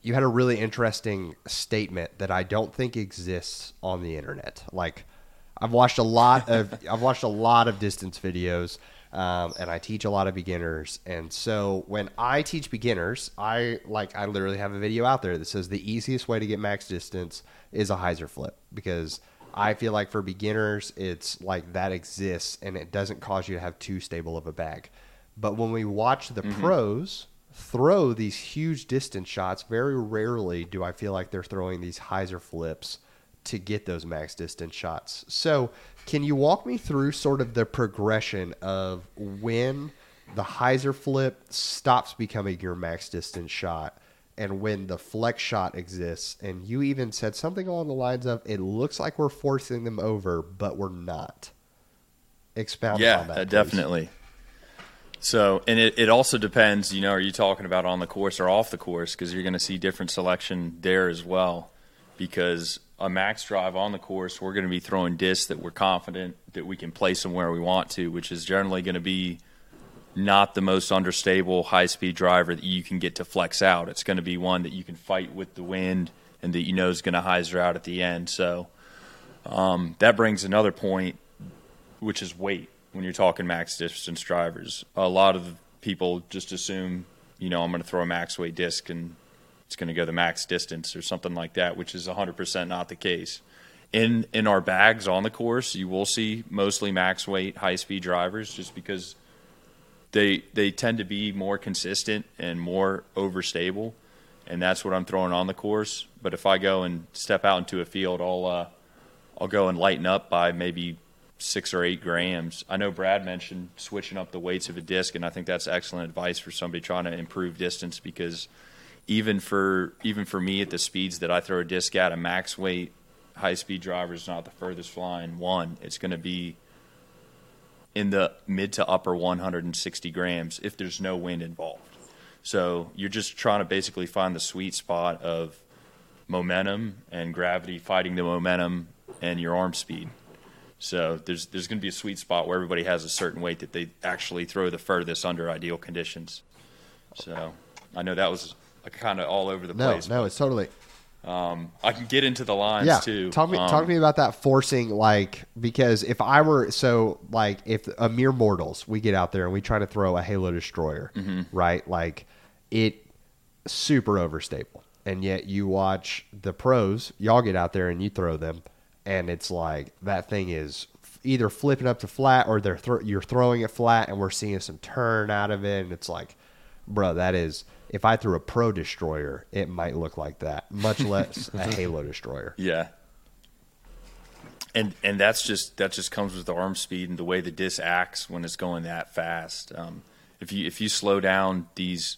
You had a really interesting statement that I don't think exists on the internet. Like, I've watched a lot (laughs) of I've watched a lot of distance videos, um, and I teach a lot of beginners. And so when I teach beginners, I like I literally have a video out there that says the easiest way to get max distance is a hyzer flip because I feel like for beginners, it's like that exists and it doesn't cause you to have too stable of a bag. But when we watch the mm-hmm. pros throw these huge distance shots, very rarely do I feel like they're throwing these hyzer flips to get those max distance shots. So, can you walk me through sort of the progression of when the hyzer flip stops becoming your max distance shot and when the flex shot exists? And you even said something along the lines of, it looks like we're forcing them over, but we're not. Expound yeah, on that. definitely. So, and it, it also depends, you know, are you talking about on the course or off the course? Because you're going to see different selection there as well. Because a max drive on the course, we're going to be throwing discs that we're confident that we can place them where we want to, which is generally going to be not the most understable high speed driver that you can get to flex out. It's going to be one that you can fight with the wind and that you know is going to hyzer out at the end. So um, that brings another point, which is weight when you're talking max distance drivers. A lot of people just assume, you know, I'm going to throw a max weight disc and it's going to go the max distance or something like that, which is 100% not the case. In in our bags on the course, you will see mostly max weight high speed drivers just because they they tend to be more consistent and more overstable, and that's what I'm throwing on the course. But if I go and step out into a field, I'll uh, I'll go and lighten up by maybe six or eight grams. I know Brad mentioned switching up the weights of a disc, and I think that's excellent advice for somebody trying to improve distance because even for even for me at the speeds that I throw a disc at, a max weight high speed driver is not the furthest flying one. It's going to be in the mid to upper 160 grams if there's no wind involved. So you're just trying to basically find the sweet spot of momentum and gravity fighting the momentum and your arm speed. So there's there's going to be a sweet spot where everybody has a certain weight that they actually throw the furthest under ideal conditions. So I know that was kind of all over the No, place. no, it's totally. I can get into the lines yeah. too. Talk me, Um, talk to me about that forcing, like because if I were so like if a mere mortals we get out there and we try to throw a Halo destroyer, Mm-hmm. right? Like it super overstable, and yet you watch the pros, y'all get out there and you throw them, and it's like that thing is either flipping up to flat or they're thro- you're throwing it flat, and we're seeing some turn out of it, and it's like, bro, that is. If I threw a pro destroyer, it might look like that, much (laughs) less a Halo destroyer. Yeah. And and that's just that just comes with the arm speed and the way the disc acts when it's going that fast. Um, if you if you slow down these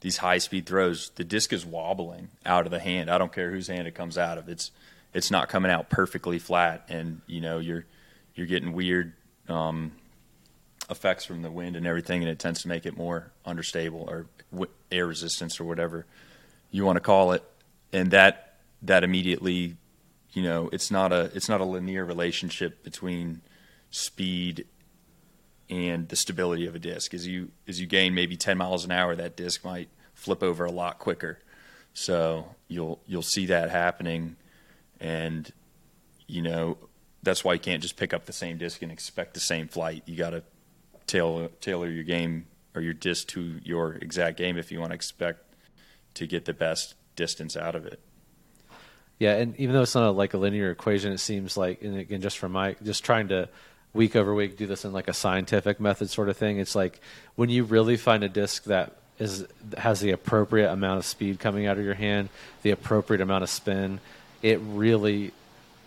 these high speed throws, the disc is wobbling out of the hand. I don't care whose hand it comes out of. It's it's not coming out perfectly flat, and you know you're you're getting weird um, effects from the wind and everything, and it tends to make it more understable or air resistance or whatever you want to call it, and that that immediately, you know, it's not a it's not a linear relationship between speed and the stability of a disc. As you as you gain maybe 10 miles an hour, that disc might flip over a lot quicker. So you'll you'll see that happening, and you know that's why you can't just pick up the same disc and expect the same flight. You got to tailor tailor your game or your disc to your exact game if you want to expect to get the best distance out of it. Yeah, and even though it's not a, like a linear equation, it seems like, and again, just from my just trying to week over week do this in like a scientific method sort of thing. It's like when you really find a disc that is has the appropriate amount of speed coming out of your hand, the appropriate amount of spin, it really.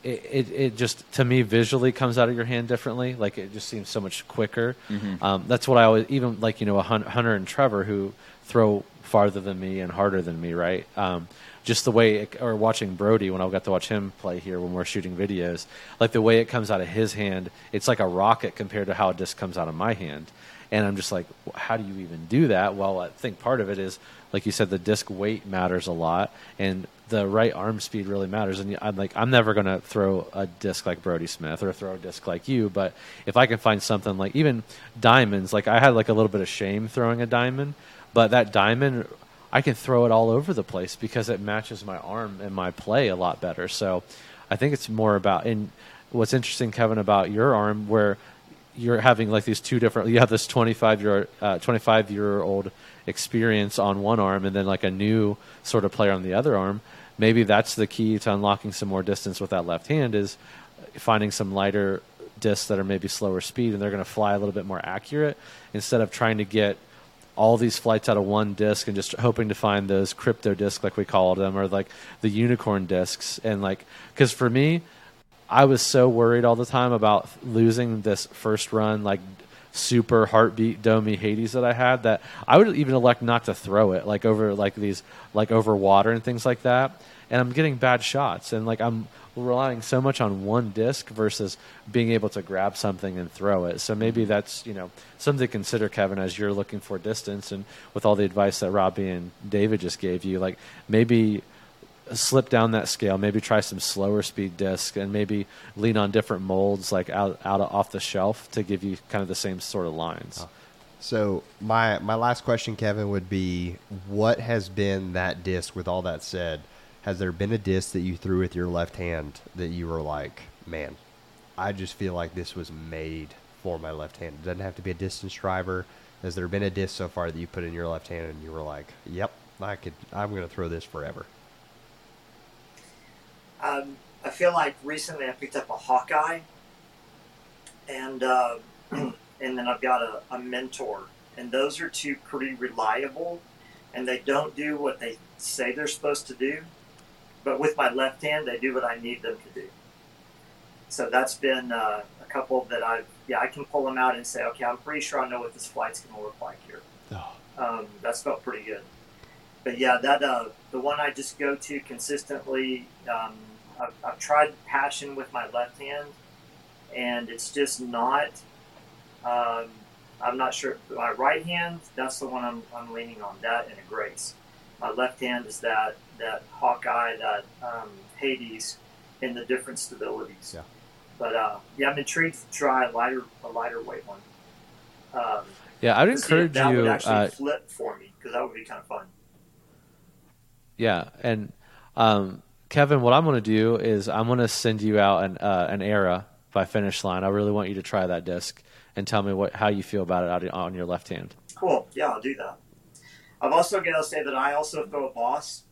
It, it, it just to me visually comes out of your hand differently. Like it just seems so much quicker. Um, that's what I always even like you know a Hunter and Trevor who throw farther than me and harder than me, right? Um, just the way, it, or watching Brody when I got to watch him play here when we're shooting videos, like the way it comes out of his hand, it's like a rocket compared to how a disc comes out of my hand. And I'm just like, how do you even do that? Well, I think part of it is, like you said, the disc weight matters a lot, and the right arm speed really matters. And I'm like, I'm never going to throw a disc like Brody Smith or throw a disc like you, but if I can find something like even diamonds, like I had like a little bit of shame throwing a diamond, but that diamond I can throw it all over the place because it matches my arm and my play a lot better. So I think it's more about and what's interesting, Kevin, about your arm where you're having like these two different. You have this 25 year uh, 25 year old experience on one arm, and then like a new sort of player on the other arm. Maybe that's the key to unlocking some more distance with that left hand is finding some lighter discs that are maybe slower speed, and they're going to fly a little bit more accurate instead of trying to get all these flights out of one disc and just hoping to find those crypto discs like we call them or like the unicorn discs and like because for me i was so worried all the time about losing this first run like super heartbeat domey hades that i had that i would even elect not to throw it like over like these like over water and things like that and i'm getting bad shots and like i'm relying so much on one disc versus being able to grab something and throw it. So maybe mm-hmm. that's you know something to consider, Kevin, as you're looking for distance and with all the advice that Robbie and David just gave you. Like maybe slip down that scale. Maybe try some slower speed disc and maybe lean on different molds like out out of, off the shelf to give you kind of the same sort of lines. Oh. So my my last question, Kevin, would be: What has been that disc? With all that said has there been a disc that you threw with your left hand that you were like, man, I just feel like this was made for my left hand? It doesn't have to be a distance driver. Has there been a disc so far that you put in your left hand and you were like, yep, I could, I'm going to throw this forever? Um, I feel like recently I picked up a Hawkeye, and uh, (clears throat) and then I've got a, a mentor, and those are two pretty reliable, and they don't do what they say they're supposed to do but with my left hand, they do what I need them to do. So that's been uh, a couple that I, yeah, I can pull them out and say, okay, I'm pretty sure I know what this flight's going to look like here. Oh. Um, that's felt pretty good. But yeah, that uh, the one I just go to consistently. Um, I've, I've tried passion with my left hand, and it's just not. Um, I'm not sure. My right hand, that's the one I'm, I'm leaning on. That and a grace. My left hand is that that Hawkeye, that um, Hades, in the different stabilities. Yeah. But uh, yeah, I'm intrigued to try a lighter a lighter weight one. Um, yeah, I'd encourage that you. That would actually uh, flip for me because that would be kind of fun. Yeah, and um, Kevin, what I'm going to do is I'm going to send you out an uh, an era by Finish Line. I really want you to try that disc and tell me what how you feel about it on your left hand. Cool. Yeah, I'll do that. I'm also going to say that I also throw a boss,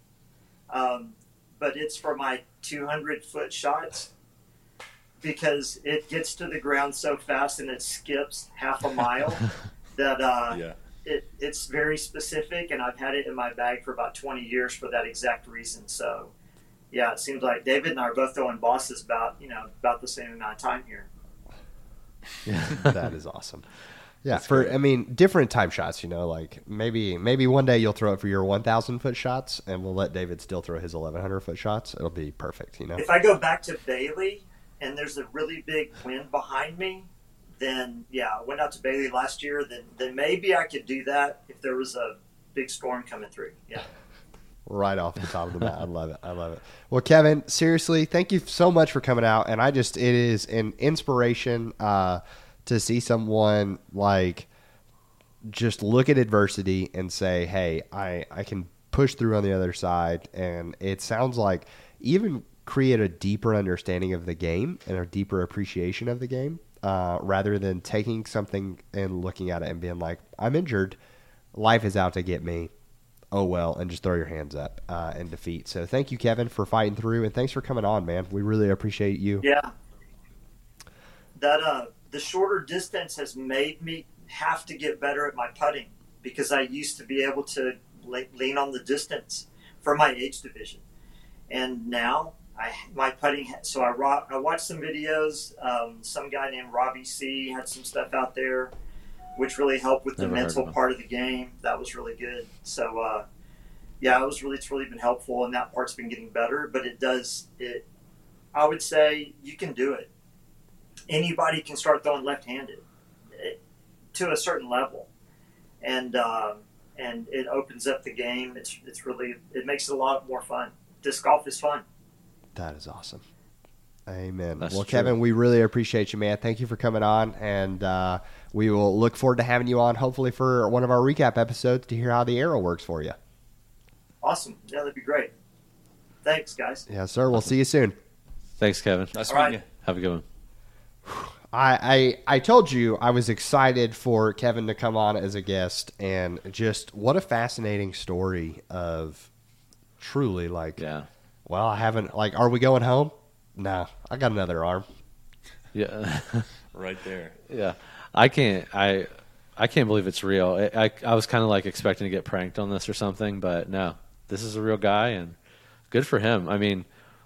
um, but it's for my 200 foot shots because it gets to the ground so fast and it skips half a mile (laughs) that uh, yeah. it, it's very specific. And I've had it in my bag for about 20 years for that exact reason. So, yeah, it seems like David and I are both throwing bosses about you know about the same amount of time here. Yeah, (laughs) that is awesome. Yeah, That's for great. I mean different type shots. You know, like maybe maybe one day you'll throw it for your one thousand foot shots, and we'll let David still throw his eleven hundred foot shots. It'll be perfect. You know, if I go back to Bailey and there's a really big wind behind me, then yeah, I went out to Bailey last year. Then then maybe I could do that if there was a big storm coming through. Yeah. Right off the top of the bat. I love it. I love it. Well, Kevin, seriously, thank you so much for coming out. And I just, it is an inspiration. Uh, to see someone like just look at adversity and say, "Hey, I I can push through on the other side." And it sounds like even create a deeper understanding of the game and a deeper appreciation of the game, uh, rather than taking something and looking at it and being like, "I'm injured, life is out to get me." Oh well, and just throw your hands up uh, and defeat. So thank you, Kevin, for fighting through, and thanks for coming on, man. We really appreciate you. Yeah, that uh, the shorter distance has made me have to get better at my putting because I used to be able to lean on the distance for my age division, and now I my putting. So I I watched some videos. Um, some guy named Robbie C had some stuff out there, which really helped with the Never mental part of the game. That was really good. So uh, yeah, it was really it's really been helpful, and that part's been getting better. But it does it. I would say you can do it anybody can start throwing left-handed. to a certain level, and uh, and it opens up the game. It's it's really it makes it a lot more fun. Disc golf is fun. That is awesome. Amen. That's well, true. Kevin, we really appreciate you, man. Thank you for coming on, and uh, we will look forward to having you on, hopefully for one of our recap episodes to hear how the Era works for you. Awesome. Yeah, that'd be great. Thanks, guys. Yeah, sir. We'll see you soon. Thanks, Kevin. Nice All meeting right. you. Have a good one. I, I I told you I was excited for Kevin to come on as a guest, and just what a fascinating story of truly like. Yeah. Well, I haven't like. Are we going home? No, I got another arm. Yeah. (laughs) Right there. Yeah, I can't. I I can't believe it's real. I I, I was kind of like expecting to get pranked on this or something, but no, this is a real guy, and good for him. I mean,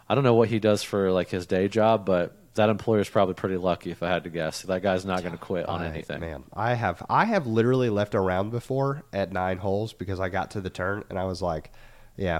I don't know what he does for like his day job, but that employer is probably pretty lucky, if I had to guess. That guy's not going to quit on I- anything. Man, I have I have literally left a round before at nine holes because I got to the turn and I was like, yeah,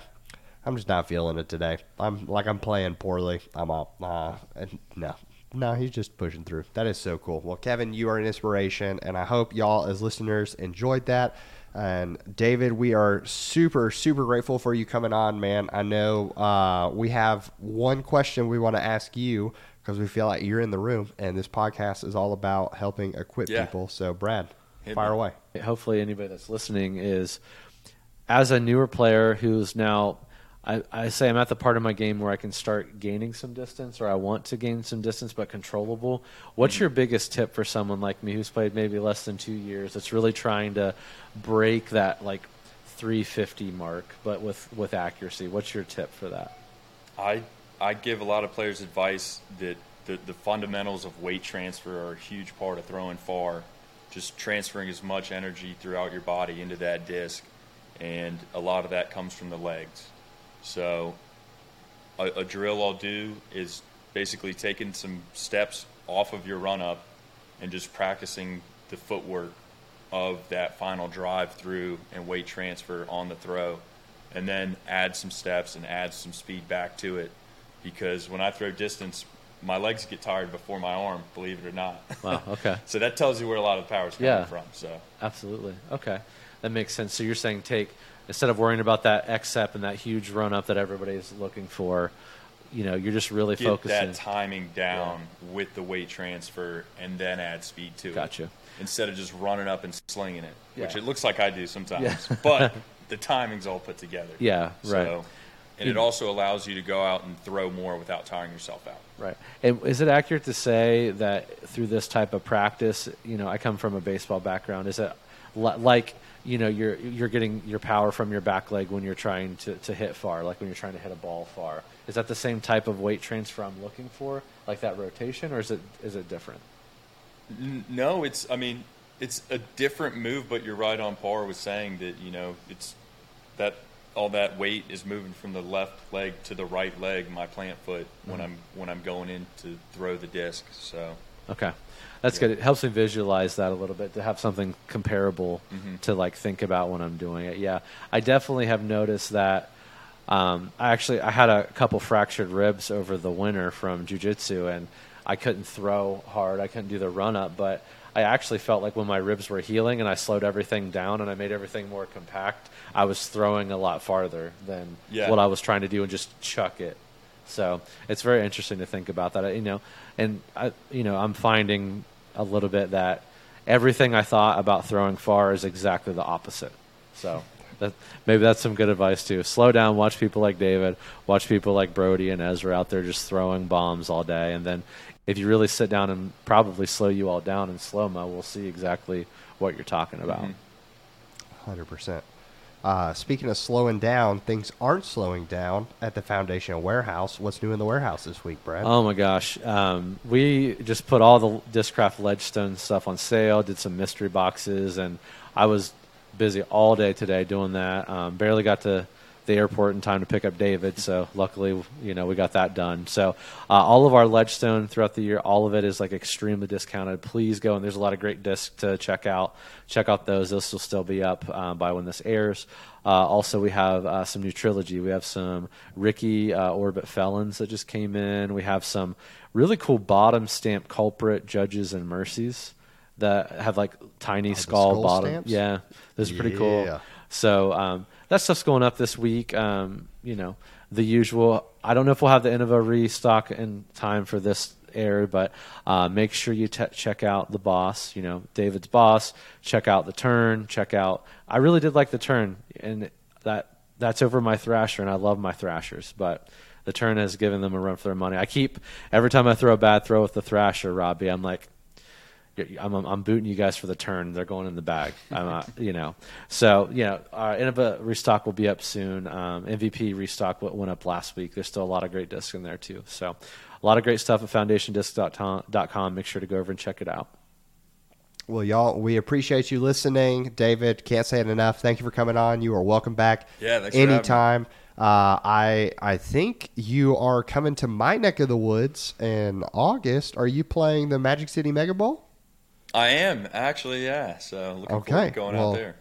I'm just not feeling it today. I'm like I'm playing poorly. I'm up. Uh, and no. No, he's just pushing through. That is so cool. Well, Kevin, you are an inspiration, and I hope y'all as listeners enjoyed that. And David, we are super, super grateful for you coming on, man. I know uh, we have one question we want to ask you because we feel like you're in the room, and this podcast is all about helping equip Yeah. people. So, Brad, Hit fire me. away. hopefully anybody that's listening is as a newer player who's now I, I say I'm at the part of my game where I can start gaining some distance or I want to gain some distance but controllable. What's hmm. your biggest tip for someone like me who's played maybe less than two years that's really trying to break that like 350 mark but with, with accuracy? What's your tip for that? I I give a lot of players advice that the, the fundamentals of weight transfer are a huge part of throwing far. Just transferring as much energy throughout your body into that disc, and a lot of that comes from the legs. So, a, a drill I'll do is basically taking some steps off of your run up and just practicing the footwork of that final drive through and weight transfer on the throw and then add some steps and add some speed back to it because when I throw distance, my legs get tired before my arm, believe it or not. Wow, okay. (laughs) so that tells you where a lot of the power is coming Yeah. from. So Absolutely. Okay. That makes sense. So you're saying take instead of worrying about that X-step and that huge run up that everybody's looking for, you know, you're just really get focusing. that timing down with the weight transfer and then add speed to it. Gotcha. Instead of just running up and slinging it, which it looks like I do sometimes. Yeah. (laughs) but the timing's all put together. Yeah, right. So, and it also allows you to go out and throw more without tiring yourself out. Right. And is it accurate to say that through this type of practice, you know, I come from a baseball background. Is it like you know you're you're getting your power from your back leg when you're trying to, to hit far, like when you're trying to hit a ball far? Is that the same type of weight transfer I'm looking for, like that rotation, or is it is it different? No, it's. I mean, it's a different move, but you're right on par with saying that. You know, it's that all that weight is moving from the left leg to the right leg, my plant foot, when mm-hmm. I'm when I'm going in to throw the disc. So Okay, that's good. It helps me visualize that a little bit to have something comparable to like think about when I'm doing it. Yeah, I definitely have noticed that. Um, I actually I had a couple fractured ribs over the winter from jujitsu, and I couldn't throw hard. I couldn't do the run up, but I actually felt like when my ribs were healing and I slowed everything down and I made everything more compact, I was throwing a lot farther than Yeah. what I was trying to do and just chuck it. So it's very interesting to think about that, you know. And I, you know, I'm finding a little bit that everything I thought about throwing far is exactly the opposite. So that, maybe that's some good advice too. Slow down, watch people like David, watch people like Brody and Ezra out there just throwing bombs all day, and then if you really sit down and probably slow you all down in slow mo, we'll see exactly what you're talking about. Mm-hmm. Hundred percent. Uh, speaking of slowing down, things aren't slowing down at the Foundation Warehouse. What's new in the warehouse this week, Brad? Oh my gosh. Um, we just put all the Discraft Ledgestone stuff on sale, did some mystery boxes, and I was busy all day today doing that. Um, barely got to the airport in time to pick up David, so luckily, you know, we got that done. So uh, all of our Ledgestone throughout the year, all of it is like extremely discounted. Please go, and there's a lot of great discs to check out. Check out those; those will still be up uh, by when this airs. Uh, also, we have uh, some new trilogy. We have some Ricky uh, Orbit Felons that just came in. We have some really cool bottom stamp culprit judges and mercies that have like tiny Oh, skull, skull bottom. stamps? Yeah, those are pretty Yeah. cool. So um, that stuff's going up this week. Um, you know, the usual. I don't know if we'll have the Innova restock in time for this air, but uh, make sure you te- check out the boss. You know, David's boss. Check out the Tern. Check out. I really did like the Tern, and that that's over my Thrasher, and I love my Thrashers, but. The Tern has given them a run for their money. I keep every time I throw a bad throw with the Thrasher, Robbie. I'm like, I'm, I'm, I'm booting you guys for the Tern. They're going in the bag. I'm not, you know. So, you know, our Innova restock will be up soon. Um, MVP restock went went up last week. There's still a lot of great discs in there, too. So, a lot of great stuff at foundationdisc.com. Make sure to go over and check it out. Well, y'all, we appreciate you listening. David, can't say it enough. Thank you for coming on. You are welcome back. Yeah, thanks for anytime. Uh, I I think you are coming to my neck of the woods in August. Are you playing the Magic City Mega Bowl? I am actually, yeah. So looking Okay, forward to going well, out there.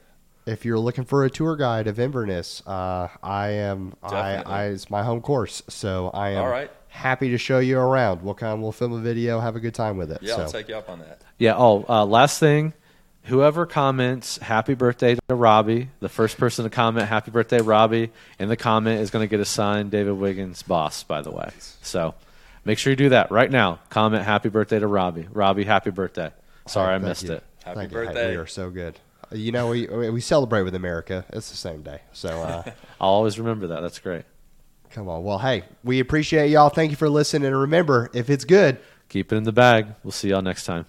If you're looking for a tour guide of Inverness, uh, I am. I, Definitely. I it's my home course, so I am All right. happy to show you around. We'll come. We'll film a video. Have a good time with it. Yeah, so. I'll take you up on that. Yeah. Oh, uh, last thing. Whoever comments "Happy Birthday" to Robbie, the first person to comment "Happy Birthday, Robbie" in the comment is going to get a signed David Wiggins boss. By the way, so make sure you do that right now. Comment "Happy Birthday" to Robbie. Robbie, happy birthday. Sorry, I missed you. it. Happy Thank you. Birthday. we are so good. You know, we we celebrate with America. It's the same day. So uh, (laughs) I'll always remember that. That's great. come on. Well, hey, we appreciate y'all. Thank you for listening. And remember, if it's good, Keep it in the bag. We'll see y'all next time.